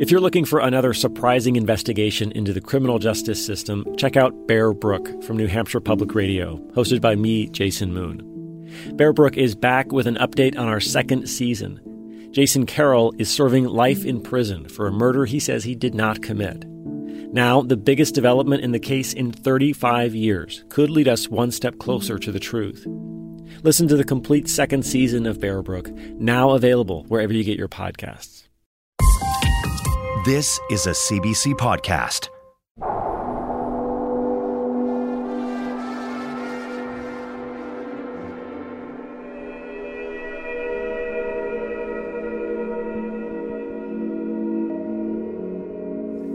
If you're looking for another surprising investigation into the criminal justice system, check out Bear Brook from New Hampshire Public Radio, hosted by me, Jason Moon. Bear Brook is back with an update on our second season. Jason Carroll is serving life in prison for a murder he says he did not commit. Now, the biggest development in the case in 35 years could lead us one step closer to the truth. Listen to the complete second season of Bear Brook, now available wherever you get your podcasts. This is a CBC podcast.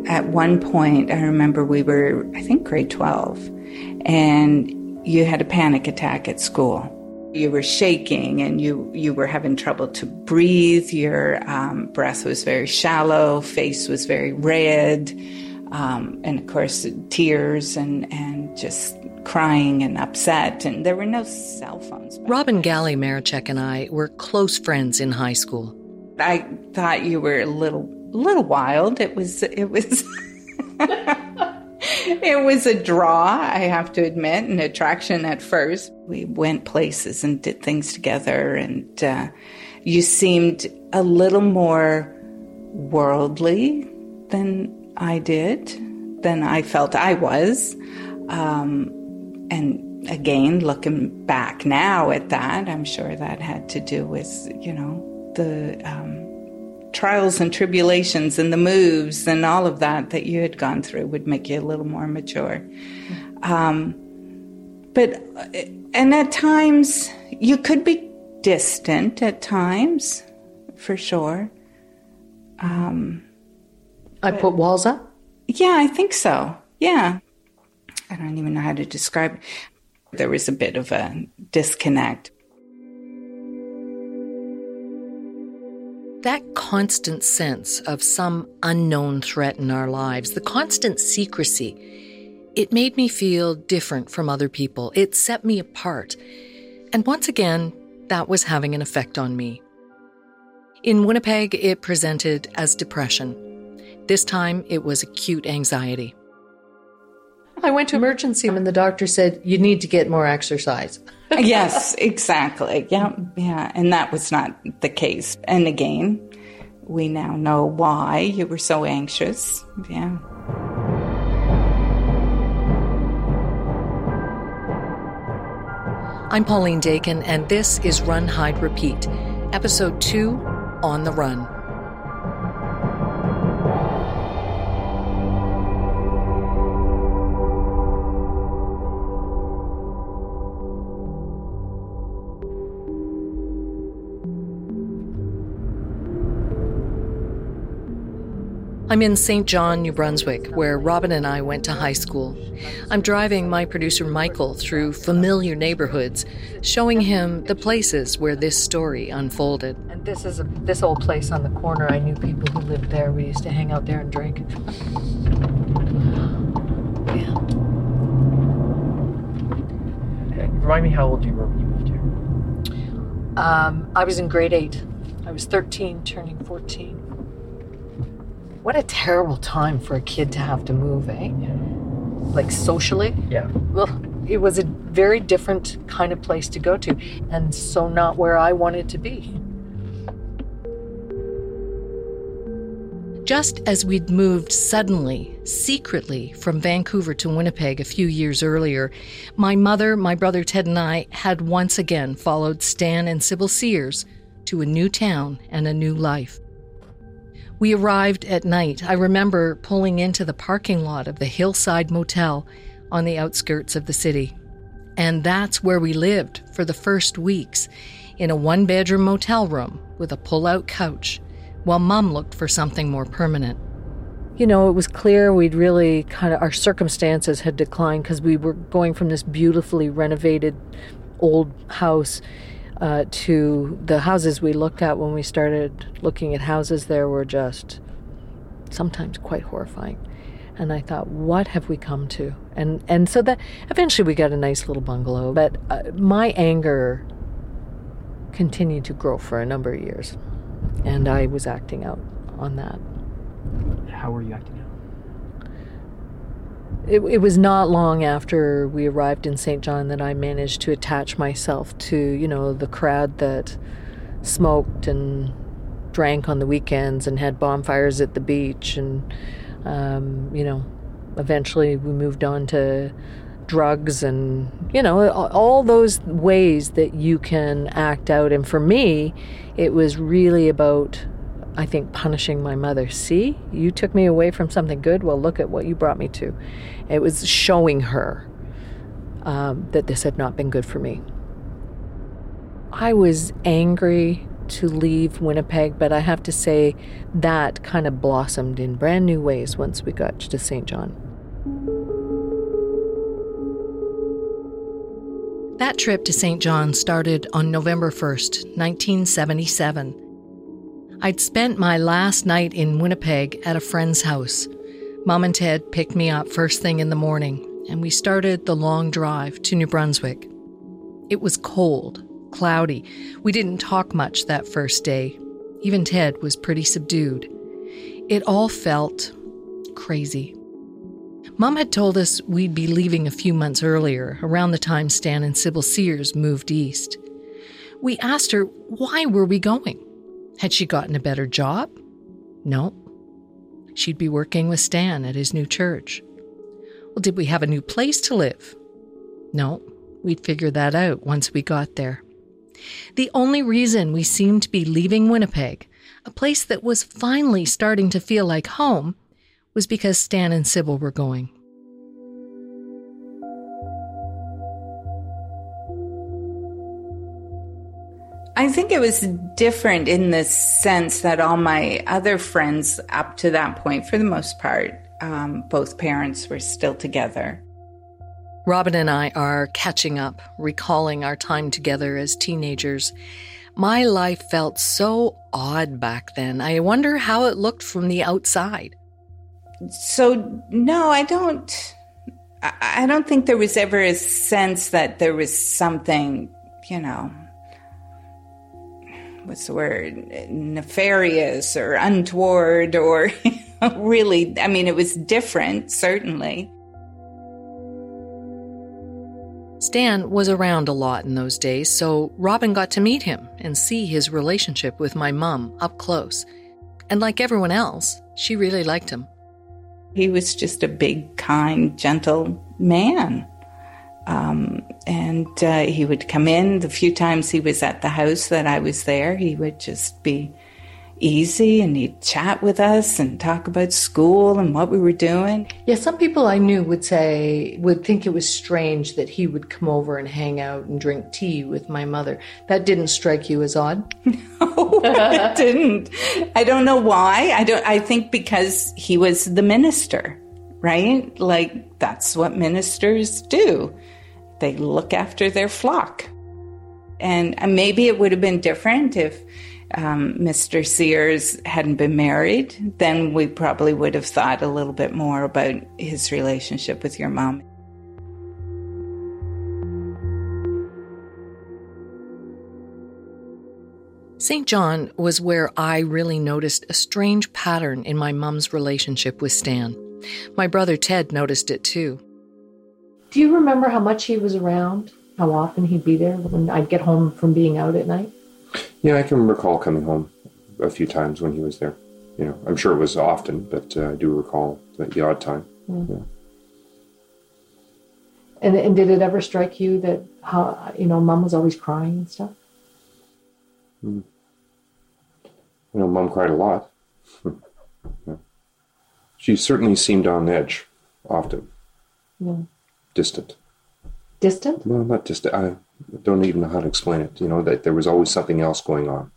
At one point, I remember we were, I think, grade 12, and you had a panic attack at school. You were shaking and you, you were having trouble to breathe. Your um, breath was very shallow, face was very red, um, and of course, tears and, and just crying and upset. And there were no cell phones. Robin Galley Marichek and I were close friends in high school. I thought you were a little little wild. It was it was it was a draw, I have to admit, an attraction at first. We went places and did things together, and uh, you seemed a little more worldly than I did, than I felt I was. Um, and again, looking back now at that, I'm sure that had to do with, you know, the. Um, trials and tribulations and the moves and all of that that you had gone through would make you a little more mature. Um, but, and at times, you could be distant at times, for sure. Um, I put walls up? Yeah, I think so. Yeah. I don't even know how to describe it. There was a bit of a disconnect. That constant sense of some unknown threat in our lives, the constant secrecy, it made me feel different from other people. It set me apart. And once again, that was having an effect on me. In Winnipeg, it presented as depression. This time, it was acute anxiety. I went to emergency and the doctor said, You need to get more exercise. yes, exactly. Yeah, yeah. And that was not the case. And again, we now know why you were so anxious. Yeah. I'm Pauline Dakin, and this is Run, Hide, Repeat, Episode 2 On the Run. I'm in Saint John, New Brunswick, where Robin and I went to high school. I'm driving my producer Michael through familiar neighborhoods, showing him the places where this story unfolded. And this is a, this old place on the corner. I knew people who lived there. We used to hang out there and drink. yeah. Remind me how old you were when you moved here. Um, I was in grade eight. I was 13, turning 14. What a terrible time for a kid to have to move, eh? Like socially? Yeah. Well, it was a very different kind of place to go to, and so not where I wanted to be. Just as we'd moved suddenly, secretly, from Vancouver to Winnipeg a few years earlier, my mother, my brother Ted, and I had once again followed Stan and Sybil Sears to a new town and a new life. We arrived at night. I remember pulling into the parking lot of the Hillside Motel on the outskirts of the city. And that's where we lived for the first weeks, in a one bedroom motel room with a pull out couch, while mom looked for something more permanent. You know, it was clear we'd really kind of, our circumstances had declined because we were going from this beautifully renovated old house uh, to the houses we looked at when we started looking at houses there were just sometimes quite horrifying. And I thought, what have we come to? And and so that eventually we got a nice little bungalow. But uh, my anger continued to grow for a number of years, and I was acting out on that. How were you acting out? It, it was not long after we arrived in Saint John that I managed to attach myself to, you know, the crowd that smoked and drank on the weekends and had bonfires at the beach. And, um, you know, eventually we moved on to drugs and, you know, all those ways that you can act out. And for me, it was really about I think, punishing my mother. See, you took me away from something good. Well, look at what you brought me to. It was showing her um, that this had not been good for me. I was angry to leave Winnipeg, but I have to say that kind of blossomed in brand new ways once we got to Saint John. That trip to Saint John started on November 1st, 1977 I'd spent my last night in Winnipeg at a friend's house. Mom and Ted picked me up first thing in the morning, and we started the long drive to New Brunswick. It was cold, cloudy. We didn't talk much that first day. Even Ted was pretty subdued. It all felt crazy. Mom had told us we'd be leaving a few months earlier, around the time Stan and Sybil Sears moved east. We asked her why were we going? Had she gotten a better job? No. She'd be working with Stan at his new church. Well, did we have a new place to live? No. We'd figure that out once we got there. The only reason we seemed to be leaving Winnipeg, a place that was finally starting to feel like home, was because Stan and Sybil were going. I think it was different in the sense that all my other friends, up to that point, for the most part, um, both parents were still together. Robin and I are catching up, recalling our time together as teenagers. My life felt so odd back then. I wonder how it looked from the outside. So, no, I don't. I don't think there was ever a sense that there was something, you know, what's the word nefarious or untoward or really i mean it was different certainly Stan was around a lot in those days, so Robin got to meet him and see his relationship with my mum up close. And like everyone else, she really liked him. He was just a big, kind, gentle man. Um, and uh, he would come in the few times he was at the house that I was there. He would just be easy and he'd chat with us and talk about school and what we were doing. Yeah, some people I knew would say, would think it was strange that he would come over and hang out and drink tea with my mother. That didn't strike you as odd? No, it didn't. I don't know why. I don't, I think because he was the minister, right? Like that's what ministers do they look after their flock. And maybe it would have been different if um, Mr. Sears hadn't been married. Then we probably would have thought a little bit more about his relationship with your mom. Saint John was where I really noticed a strange pattern in my mom's relationship with Stan. My brother Ted noticed it too. Do you remember how much he was around? How often he'd be there when I'd get home from being out at night? Yeah, I can recall coming home a few times when he was there. You know, I'm sure it was often, but uh, I do recall that the odd time. Mm. Yeah. And, and did it ever strike you that how you know mom was always crying and stuff? Mm. You know, mom cried a lot. yeah. She certainly seemed on edge often. Yeah distant. Distant? Well, not distant. I don't even know how to explain it. You know that there was always something else going on.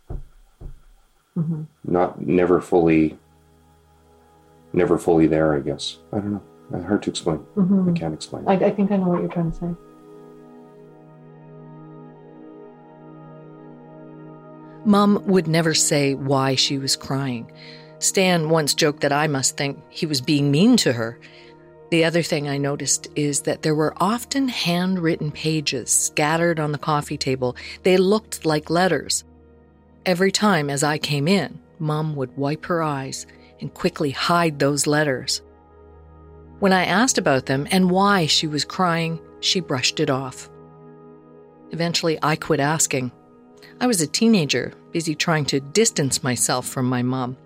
Mm-hmm. Not never fully, never fully there. I guess I don't know. Hard to explain. Mm-hmm. I can't explain. I, I think I know what you're trying to say. Mom would never say why she was crying. Stan once joked that I must think he was being mean to her. The other thing I noticed is that there were often handwritten pages scattered on the coffee table. They looked like letters. Every time as I came in, Mum would wipe her eyes and quickly hide those letters. When I asked about them and why she was crying, she brushed it off. Eventually, I quit asking. I was a teenager, busy trying to distance myself from my mom.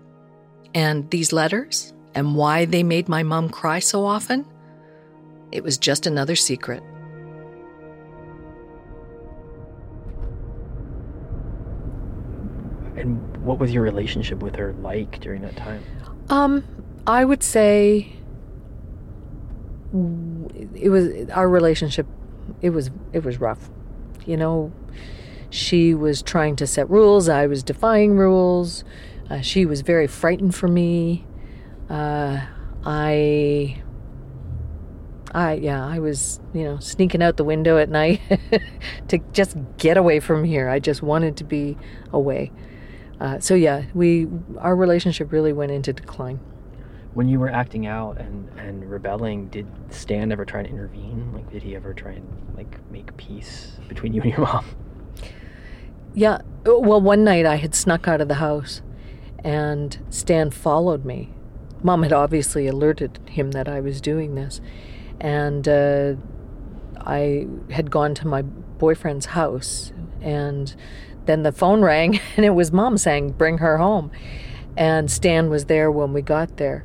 And these letters, and why they made my mom cry so often, it was just another secret. And what was your relationship with her like during that time? Um, I would say it was our relationship. It was it was rough. You know, she was trying to set rules. I was defying rules. Uh, she was very frightened for me. Uh, I, I yeah, I was you know sneaking out the window at night to just get away from here. I just wanted to be away. Uh, so yeah, we our relationship really went into decline. When you were acting out and, and rebelling, did Stan ever try to intervene? Like, did he ever try and like make peace between you and your mom? Yeah. Well, one night I had snuck out of the house, and Stan followed me. Mom had obviously alerted him that I was doing this, and uh, I had gone to my boyfriend's house, and then the phone rang and it was mom saying, Bring her home. And Stan was there when we got there.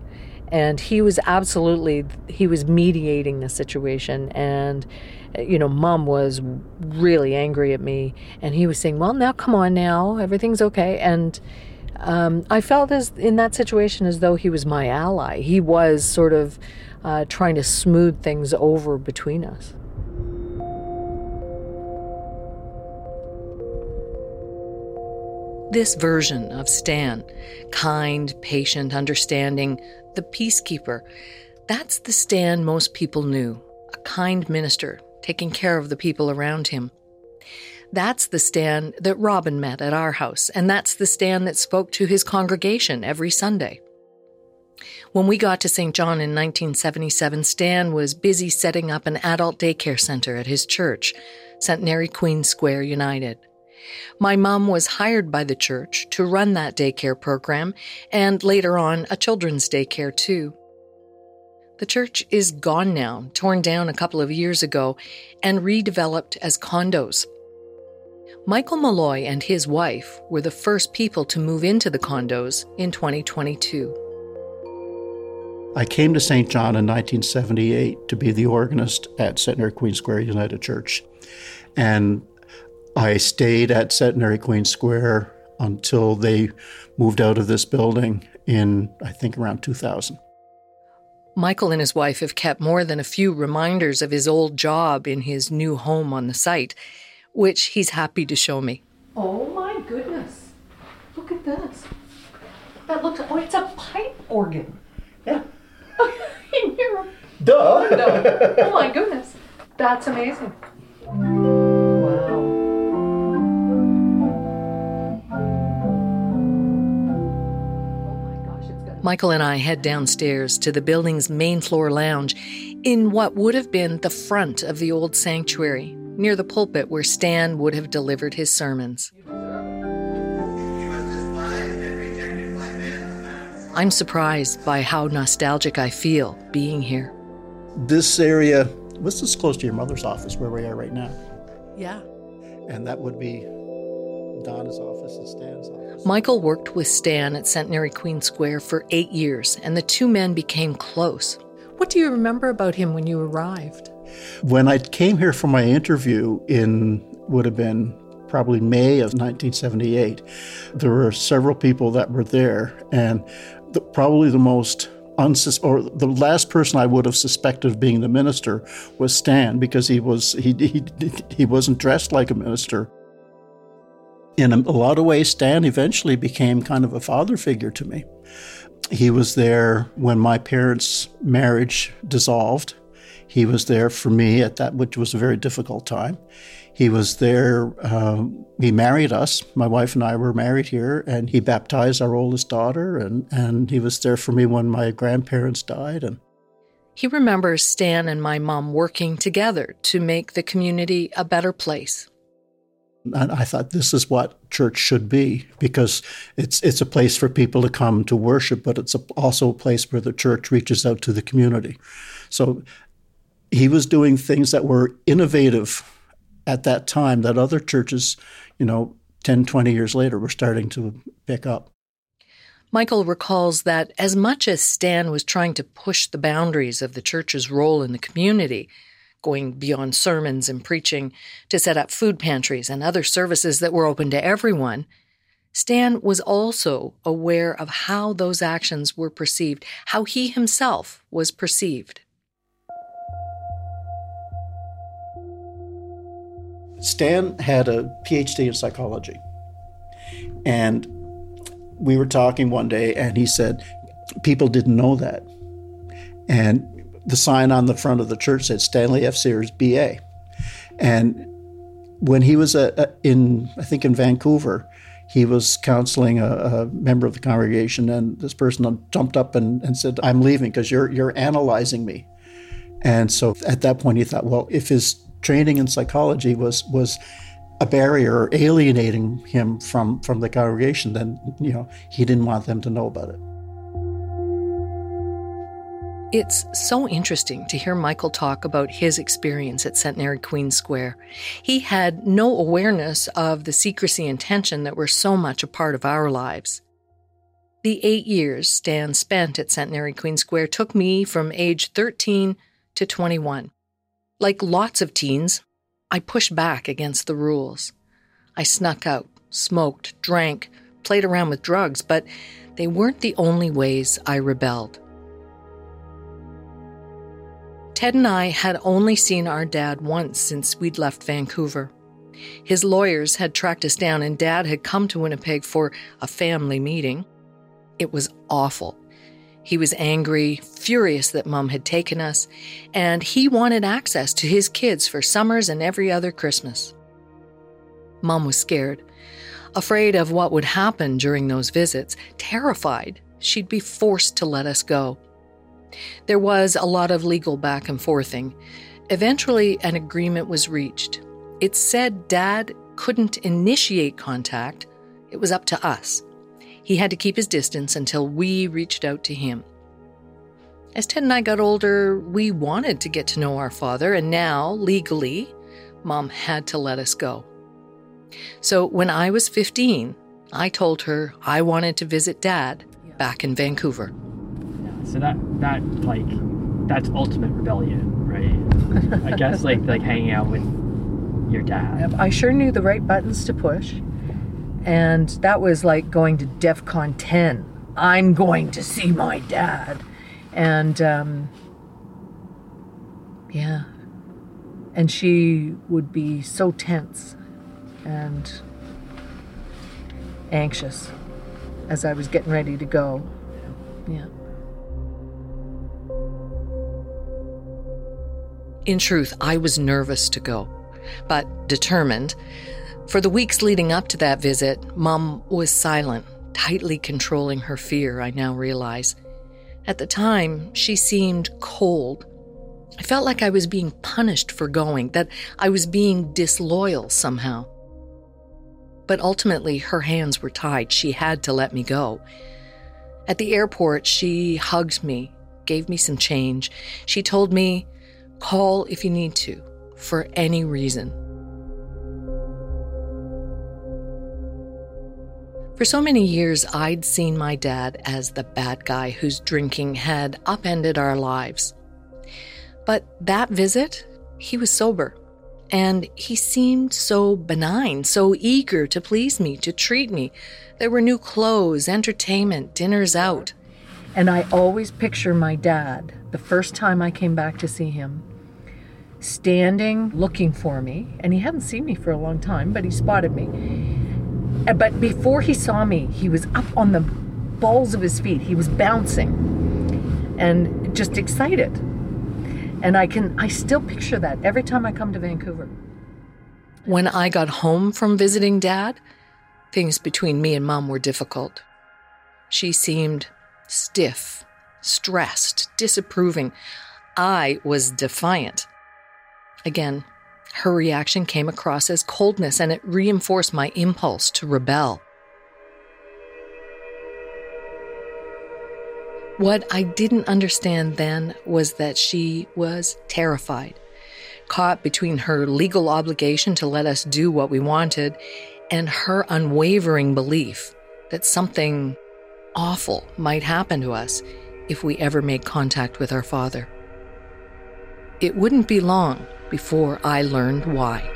And he was absolutely, he was mediating the situation. And, you know, mom was really angry at me. And he was saying, Well, now come on now, everything's okay. And um, I felt as in that situation as though he was my ally. He was sort of uh, trying to smooth things over between us. This version of Stan, kind, patient, understanding, the peacekeeper, that's the Stan most people knew a kind minister taking care of the people around him. That's the Stan that Robin met at our house, and that's the Stan that spoke to his congregation every Sunday. When we got to Saint John in 1977, Stan was busy setting up an adult daycare center at his church, Centenary Queen Square United. My mom was hired by the church to run that daycare program and later on a children's daycare too. The church is gone now, torn down a couple of years ago, and redeveloped as condos. Michael Malloy and his wife were the first people to move into the condos in 2022. I came to Saint John in 1978 to be the organist at Centenary Queen Square United Church. And I stayed at Centenary Queen Square until they moved out of this building in, I think, around 2000. Michael and his wife have kept more than a few reminders of his old job in his new home on the site, which he's happy to show me. Oh my goodness. Look at this. That looks, oh, it's a pipe organ. Yeah. in your Duh. window. Oh my goodness. That's amazing. Wow. Michael and I head downstairs to the building's main floor lounge in what would have been the front of the old sanctuary, near the pulpit where Stan would have delivered his sermons. I'm surprised by how nostalgic I feel being here. This area was this close to your mother's office where we are right now. Yeah. And that would be Donna's office and Stan's office. Michael worked with Stan at Centenary Queen Square for eight years, and the two men became close. What do you remember about him when you arrived? When I came here for my interview in would have been probably May of 1978, there were several people that were there, and the, probably the most unsus- or the last person I would have suspected of being the minister was Stan because he was he he, he wasn't dressed like a minister in a, lot of ways, Stan eventually became kind of a father figure to me. He was there when my parents' marriage dissolved. He was there for me at that, which was a very difficult time. He was there, uh, he married us. My wife and I were married here, and he baptized our oldest daughter, and, and he was there for me when my grandparents died. And he remembers Stan and my mom working together to make the community a better place And I thought this is what church should be because it's it's a place for people to come to worship, but it's a, also a place where the church reaches out to the community. So he was doing things that were innovative at that time that other churches, you know, 10, 20 years later were starting to pick up. Michael recalls that as much as Stan was trying to push the boundaries of the church's role in the community, going beyond sermons and preaching to set up food pantries and other services that were open to everyone, Stan was also aware of how those actions were perceived, how he himself was perceived. Stan had a PhD in psychology. And we were talking one day, and he said, People didn't know that. And the sign on the front of the church said Stanley F. Sears, BA. And when he was a, a, in, I think in Vancouver, he was counseling a, a, member of the congregation, and this person jumped up and, and said, "I'm leaving because you're you're analyzing me." And so at that point, he thought, well, if his training in psychology was was a barrier alienating him from from the congregation, then you know he didn't want them to know about it. It's so interesting to hear Michael talk about his experience at Centenary Queen Square. He had no awareness of the secrecy and tension that were so much a part of our lives. The eight years Stan spent at Centenary Queen Square took me from age 13 to 21. Like lots of teens, I pushed back against the rules. I snuck out, smoked, drank, played around with drugs, but they weren't the only ways I rebelled. Ted and I had only seen our dad once since we'd left Vancouver. His lawyers had tracked us down, and dad had come to Winnipeg for a family meeting. It was awful. He was angry, furious that mum had taken us, and he wanted access to his kids for summers and every other Christmas. Mum was scared, afraid of what would happen during those visits, terrified she'd be forced to let us go. There was a lot of legal back and forthing. Eventually, an agreement was reached. It said Dad couldn't initiate contact, it was up to us. He had to keep his distance until we reached out to him. As Ted and I got older, we wanted to get to know our father, and now, legally, Mom had to let us go. So when I was 15, I told her I wanted to visit Dad back in Vancouver. So that that like that's ultimate rebellion, right? I guess like like hanging out with your dad. I sure knew the right buttons to push. And that was like going to DEF CON 10. I'm going to see my dad. And um, yeah. And she would be so tense and anxious as I was getting ready to go. Yeah. In truth, I was nervous to go, but determined. For the weeks leading up to that visit, Mom was silent, tightly controlling her fear, I now realize. At the time, she seemed cold. I felt like I was being punished for going, that I was being disloyal somehow. But ultimately, her hands were tied. She had to let me go. At the airport, she hugged me, gave me some change. She told me Call if you need to, for any reason. For so many years, I'd seen my dad as the bad guy whose drinking had upended our lives. But that visit, he was sober. And he seemed so benign, so eager to please me, to treat me. There were new clothes, entertainment, dinners out. And I always picture my dad, the first time I came back to see him, standing looking for me. And he hadn't seen me for a long time, but he spotted me. But before he saw me, he was up on the balls of his feet. He was bouncing and just excited. And I can I still picture that every time I come to Vancouver. When I got home from visiting dad, things between me and mom were difficult. She seemed stiff, stressed, disapproving. I was defiant. Again, her reaction came across as coldness and it reinforced my impulse to rebel. What I didn't understand then was that she was terrified, caught between her legal obligation to let us do what we wanted and her unwavering belief that something awful might happen to us if we ever made contact with our father. It wouldn't be long before I learned why.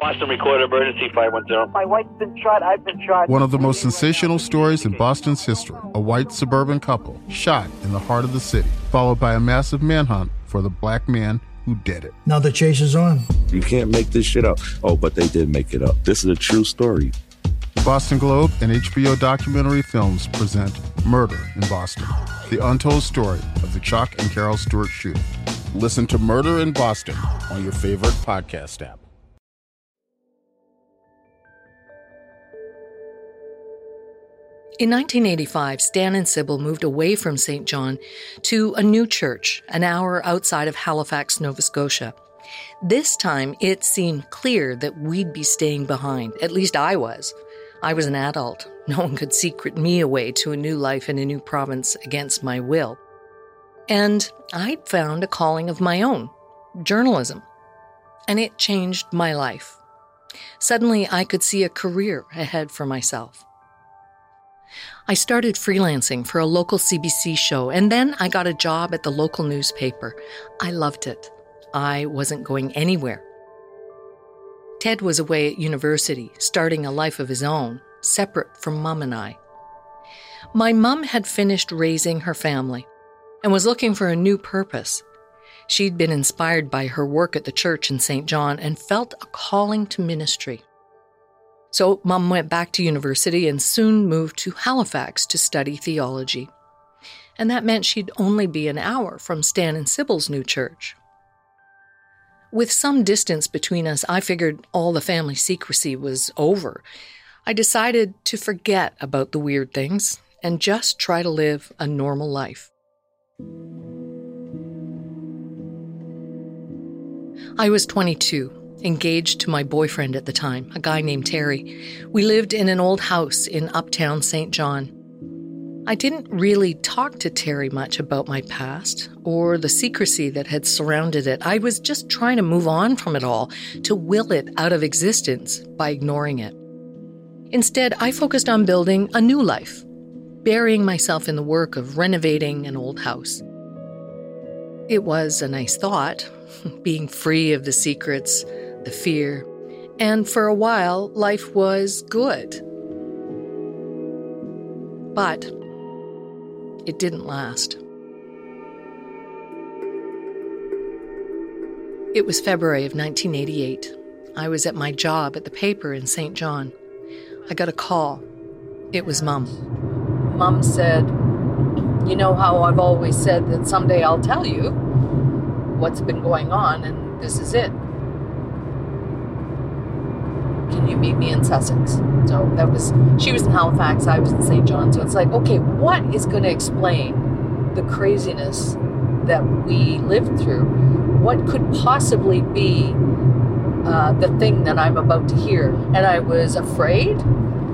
Boston record emergency 510. My wife's been shot. I've been shot. One of the most sensational stories in Boston's history a white suburban couple shot in the heart of the city, followed by a massive manhunt for the black man who did it. Now the chase is on. You can't make this shit up. Oh, but they did make it up. This is a true story. The Boston Globe and HBO documentary films present Murder in Boston, the untold story of the Chuck and Carol Stewart shooting. Listen to Murder in Boston on your favorite podcast app. In 1985, Stan and Sybil moved away from Saint John to a new church an hour outside of Halifax, Nova Scotia. This time, it seemed clear that we'd be staying behind. At least I was. I was an adult. No one could secret me away to a new life in a new province against my will. And I'd found a calling of my own journalism. And it changed my life. Suddenly, I could see a career ahead for myself. I started freelancing for a local CBC show, and then I got a job at the local newspaper. I loved it. I wasn't going anywhere. Ted was away at university, starting a life of his own, separate from Mum and I. My mum had finished raising her family and was looking for a new purpose. She'd been inspired by her work at the church in Saint John and felt a calling to ministry. So, mum went back to university and soon moved to Halifax to study theology. And that meant she'd only be an hour from Stan and Sybil's new church. With some distance between us, I figured all the family secrecy was over. I decided to forget about the weird things and just try to live a normal life. I was 22 engaged to my boyfriend at the time, a guy named Terry. We lived in an old house in uptown Saint John. I didn't really talk to Terry much about my past or the secrecy that had surrounded it. I was just trying to move on from it all, to will it out of existence by ignoring it. Instead, I focused on building a new life, burying myself in the work of renovating an old house. It was a nice thought, being free of the secrets, the fear, and for a while, life was good. But it didn't last. It was February of 1988. I was at my job at the paper in Saint John. I got a call. It was Mum. Mum said, You know how I've always said that someday I'll tell you what's been going on, and this is it can you meet me in Sussex? So that was, she was in Halifax, I was in Saint John. So it's like, okay, what is going to explain the craziness that we lived through? What could possibly be uh, the thing that I'm about to hear? And I was afraid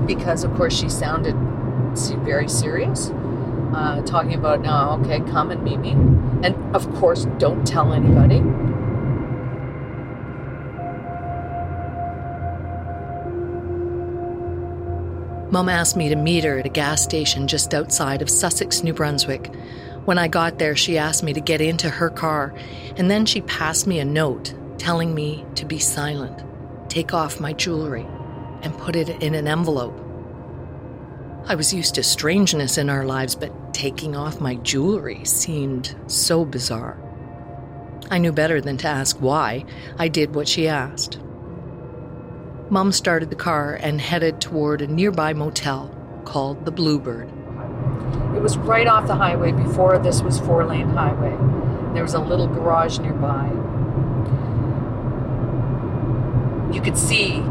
because, of course, she sounded very serious. Uh, talking about now, okay, come and meet me. And of course, don't tell anybody. Mum asked me to meet her at a gas station just outside of Sussex, New Brunswick. When I got there, she asked me to get into her car, and then she passed me a note telling me to be silent, take off my jewelry, and put it in an envelope. I was used to strangeness in our lives, but taking off my jewelry seemed so bizarre. I knew better than to ask why. I did what she asked. Mum started the car and headed toward a nearby motel called the Bluebird. It was right off the highway before this was four lane highway. There was a little garage nearby. You could see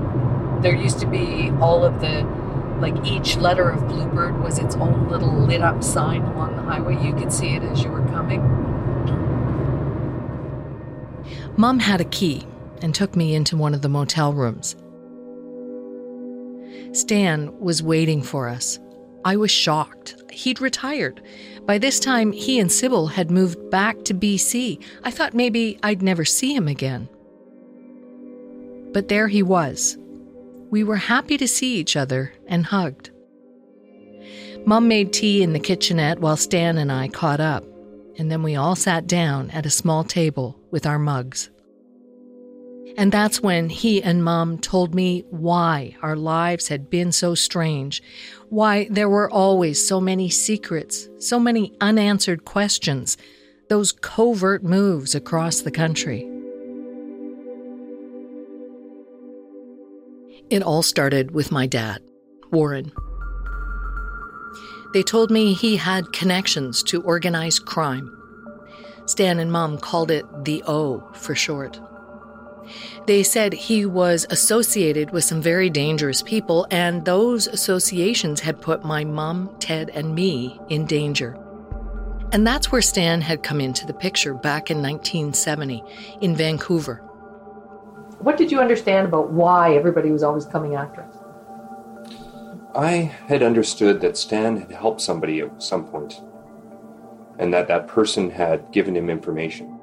there used to be all of the, like each letter of Bluebird was its own little lit up sign along the highway. You could see it as you were coming. Mom had a key and took me into one of the motel rooms. Stan was waiting for us. I was shocked. He'd retired. By this time, he and Sybil had moved back to BC. I thought maybe I'd never see him again. But there he was. We were happy to see each other and hugged. Mum made tea in the kitchenette while Stan and I caught up, and then we all sat down at a small table with our mugs. And that's when he and Mom told me why our lives had been so strange, why there were always so many secrets, so many unanswered questions, those covert moves across the country. It all started with my dad, Warren. They told me he had connections to organized crime. Stan and Mom called it the O for short. They said he was associated with some very dangerous people, and those associations had put my mom, Ted, and me in danger. And that's where Stan had come into the picture back in 1970 in Vancouver. What did you understand about why everybody was always coming after us? I had understood that Stan had helped somebody at some point, and that that person had given him information.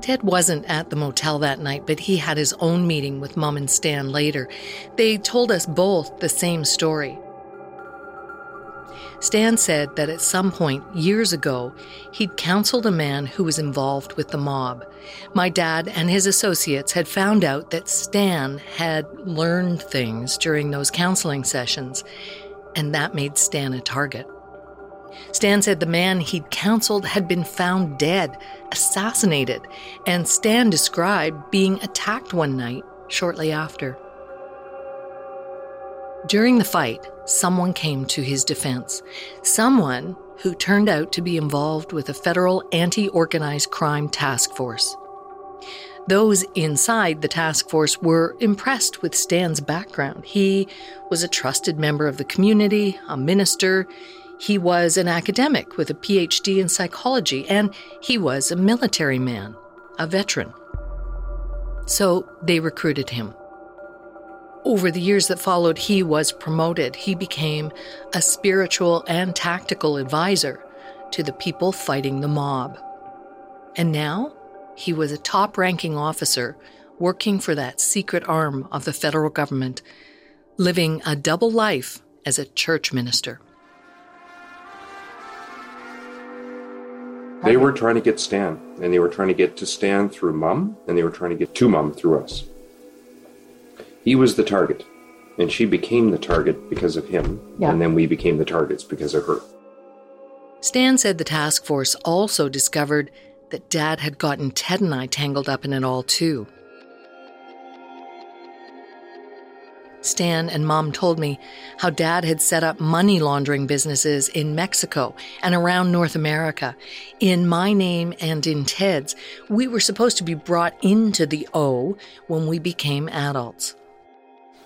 Ted wasn't at the motel that night, but he had his own meeting with Mom and Stan later. They told us both the same story. Stan said that at some point years ago, he'd counseled a man who was involved with the mob. My dad and his associates had found out that Stan had learned things during those counseling sessions, and that made Stan a target. Stan said the man he'd counseled had been found dead, assassinated, and Stan described being attacked one night shortly after. During the fight, someone came to his defense. Someone who turned out to be involved with a federal anti organized crime task force. Those inside the task force were impressed with Stan's background. He was a trusted member of the community, a minister. He was an academic with a PhD in psychology, and he was a military man, a veteran. So they recruited him. Over the years that followed, he was promoted. He became a spiritual and tactical advisor to the people fighting the mob. And now he was a top ranking officer working for that secret arm of the federal government, living a double life as a church minister. They were trying to get Stan, and they were trying to get to Stan through Mum, and they were trying to get to Mum through us. He was the target, and she became the target because of him, Yeah. and then we became the targets because of her. Stan said the task force also discovered that Dad had gotten Ted and I tangled up in it all, too. Stan and Mom told me how Dad had set up money laundering businesses in Mexico and around North America. In my name and in Ted's, we were supposed to be brought into the O when we became adults.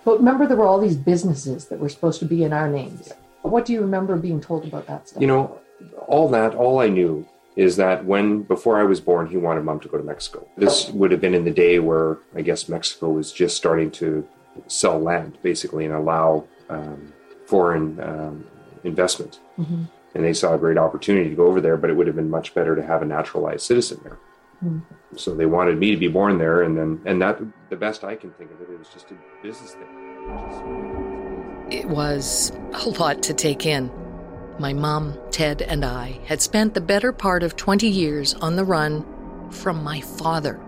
But remember, there were all these businesses that were supposed to be in our names. What do you remember being told about that stuff? You know, all that, all I knew is that when, before I was born, he wanted mom to go to Mexico. This would have been in the day where I guess Mexico was just starting to sell land, basically, and allow um, foreign um, investment. Mhm. And they saw a great opportunity to go over there, but it would have been much better to have a naturalized citizen there. Mm. So they wanted me to be born there, and then, and that, the best I can think of it, it was just a business thing. It was a lot to take in. My mom, Ted, and I had spent the better part of 20 years on the run from my father.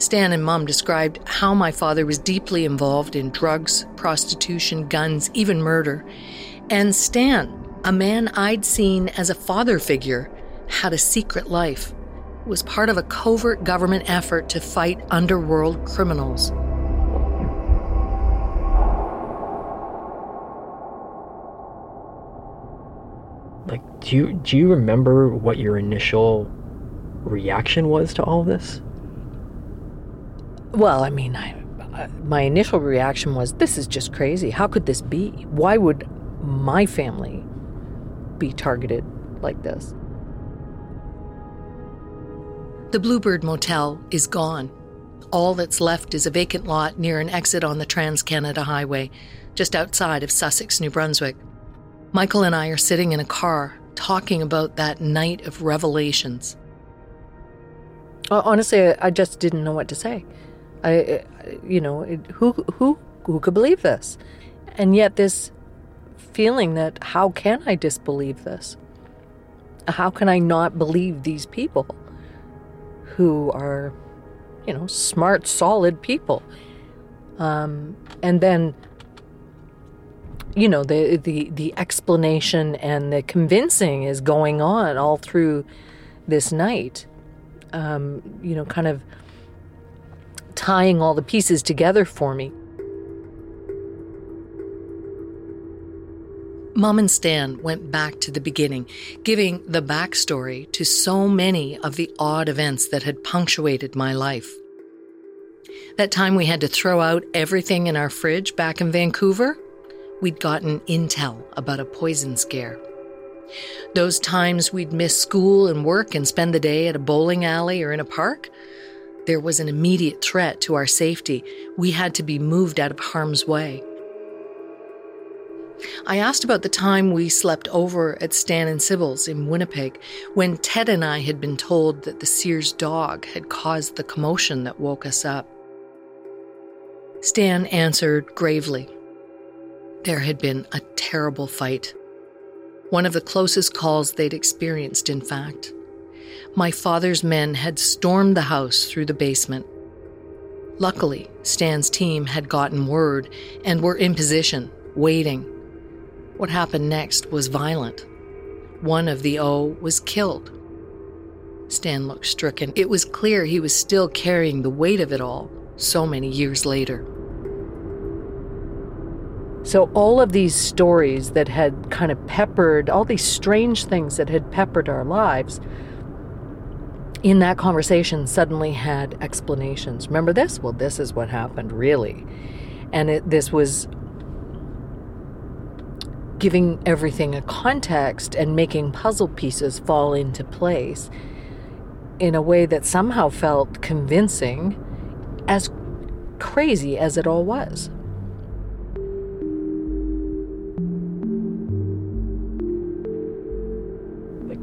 Stan and Mom described how my father was deeply involved in drugs, prostitution, guns, even murder. And Stan, a man I'd seen as a father figure, had a secret life, was part of a covert government effort to fight underworld criminals. Like, do you do you remember what your initial reaction was to all this? Well, I mean, I, uh, my initial reaction was, this is just crazy. How could this be? Why would my family be targeted like this? The Bluebird Motel is gone. All that's left is a vacant lot near an exit on the Trans Canada Highway, just outside of Sussex, New Brunswick. Michael and I are sitting in a car talking about that night of revelations. Honestly, I just didn't know what to say. I, you know, who who who could believe this? And yet this feeling that how can I disbelieve this? How can I not believe these people who are, you know, smart, solid people? Um, and then, you know, the the the explanation and the convincing is going on all through this night. Um, you know, kind of tying all the pieces together for me. Mom and Stan went back to the beginning, giving the backstory to so many of the odd events that had punctuated my life. That time we had to throw out everything in our fridge back in Vancouver, we'd gotten intel about a poison scare. Those times we'd miss school and work and spend the day at a bowling alley or in a park, there was an immediate threat to our safety. We had to be moved out of harm's way. I asked about the time we slept over at Stan and Sybil's in Winnipeg when Ted and I had been told that the Sears dog had caused the commotion that woke us up. Stan answered gravely. There had been a terrible fight. One of the closest calls they'd experienced, in fact my father's men had stormed the house through the basement. Luckily, Stan's team had gotten word and were in position, waiting. What happened next was violent. One of the O was killed. Stan looked stricken. It was clear he was still carrying the weight of it all so many years later. So, all of these stories that had kind of peppered, all these strange things that had peppered our lives, in that conversation suddenly had explanations. Remember this? Well, this is what happened, really. And it, this was giving everything a context and making puzzle pieces fall into place in a way that somehow felt convincing, as crazy as it all was.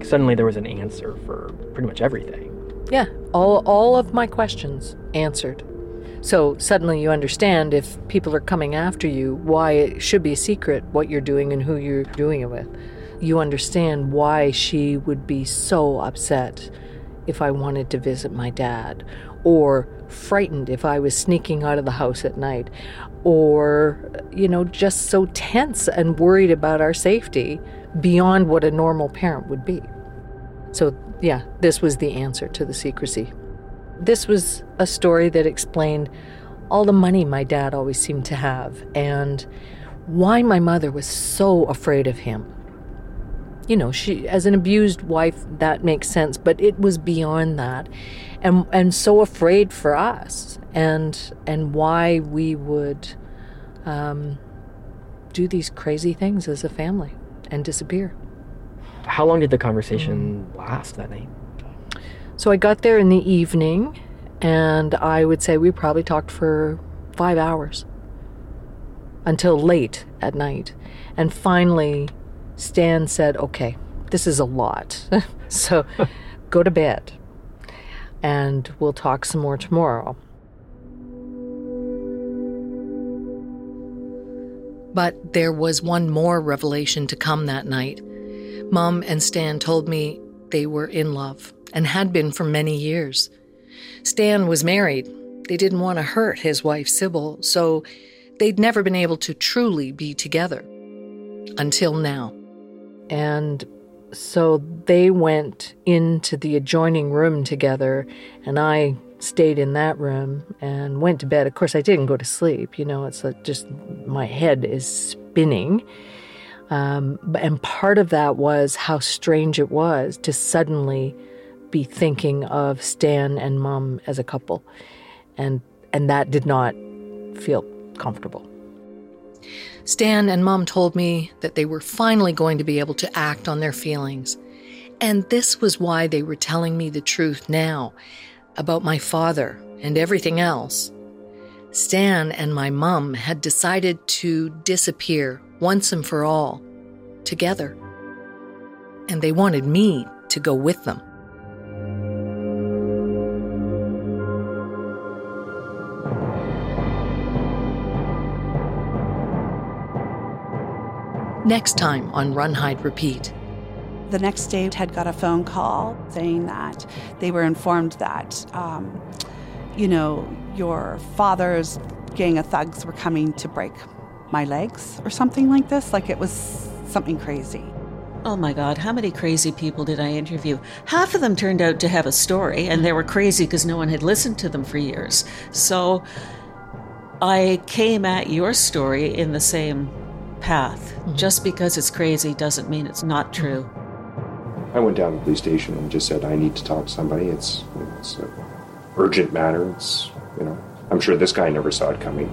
Suddenly there was an answer for pretty much everything. Yeah, all all of my questions answered. So suddenly you understand if people are coming after you, why it should be a secret what you're doing and who you're doing it with. You understand why she would be so upset if I wanted to visit my dad, or frightened if I was sneaking out of the house at night, or, you know, just so tense and worried about our safety beyond what a normal parent would be. So, yeah, this was the answer to the secrecy. This was a story that explained all the money my dad always seemed to have and why my mother was so afraid of him. You know, she as an abused wife that makes sense, but it was beyond that. And and so afraid for us and and why we would um, do these crazy things as a family and disappear. How long did the conversation last that night? So I got there in the evening, and I would say we probably talked for five hours until late at night. And finally, Stan said, Okay, this is a lot. so go to bed, and we'll talk some more tomorrow. But there was one more revelation to come that night. Mom and Stan told me they were in love and had been for many years. Stan was married. They didn't want to hurt his wife, Sybil, so they'd never been able to truly be together. Until now. And so they went into the adjoining room together, and I stayed in that room and went to bed. Of course, I didn't go to sleep. You know, it's like just my head is spinning. Um, and part of that was how strange it was to suddenly be thinking of Stan and Mom as a couple, and and that did not feel comfortable. Stan and Mom told me that they were finally going to be able to act on their feelings. And this was why they were telling me the truth now about my father and everything else. Stan and my mum had decided to disappear once and for all, together. And they wanted me to go with them. Next time on Run, Hide, Repeat. The next day, Ted got a phone call saying that they were informed that, um, you know, your father's gang of thugs were coming to break my legs or something like this. Like it was something crazy. Oh my God, how many crazy people did I interview? Half of them turned out to have a story, and they were crazy because no one had listened to them for years. So I came at your story in the same path. Mm-hmm. Just because it's crazy doesn't mean it's not true. I went down to the police station and just said, I need to talk to somebody. It's, it's an urgent matter. It's, you know, I'm sure this guy never saw it coming.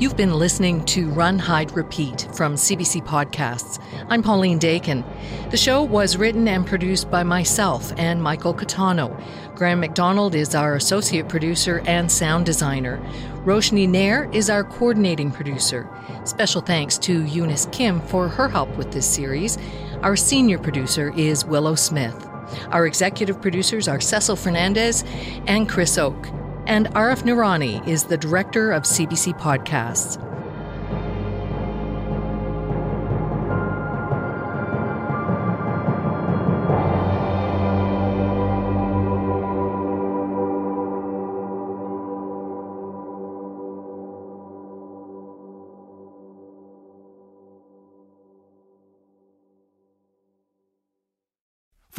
You've been listening to Run, Hide, Repeat from CBC Podcasts. I'm Pauline Dakin. The show was written and produced by myself and Michael Catano. Graham McDonald is our associate producer and sound designer. Roshni Nair is our coordinating producer. Special thanks to Eunice Kim for her help with this series. Our senior producer is Willow Smith. Our executive producers are Cecil Fernandez and Chris Oke and Arif Noorani is the director of CBC Podcasts.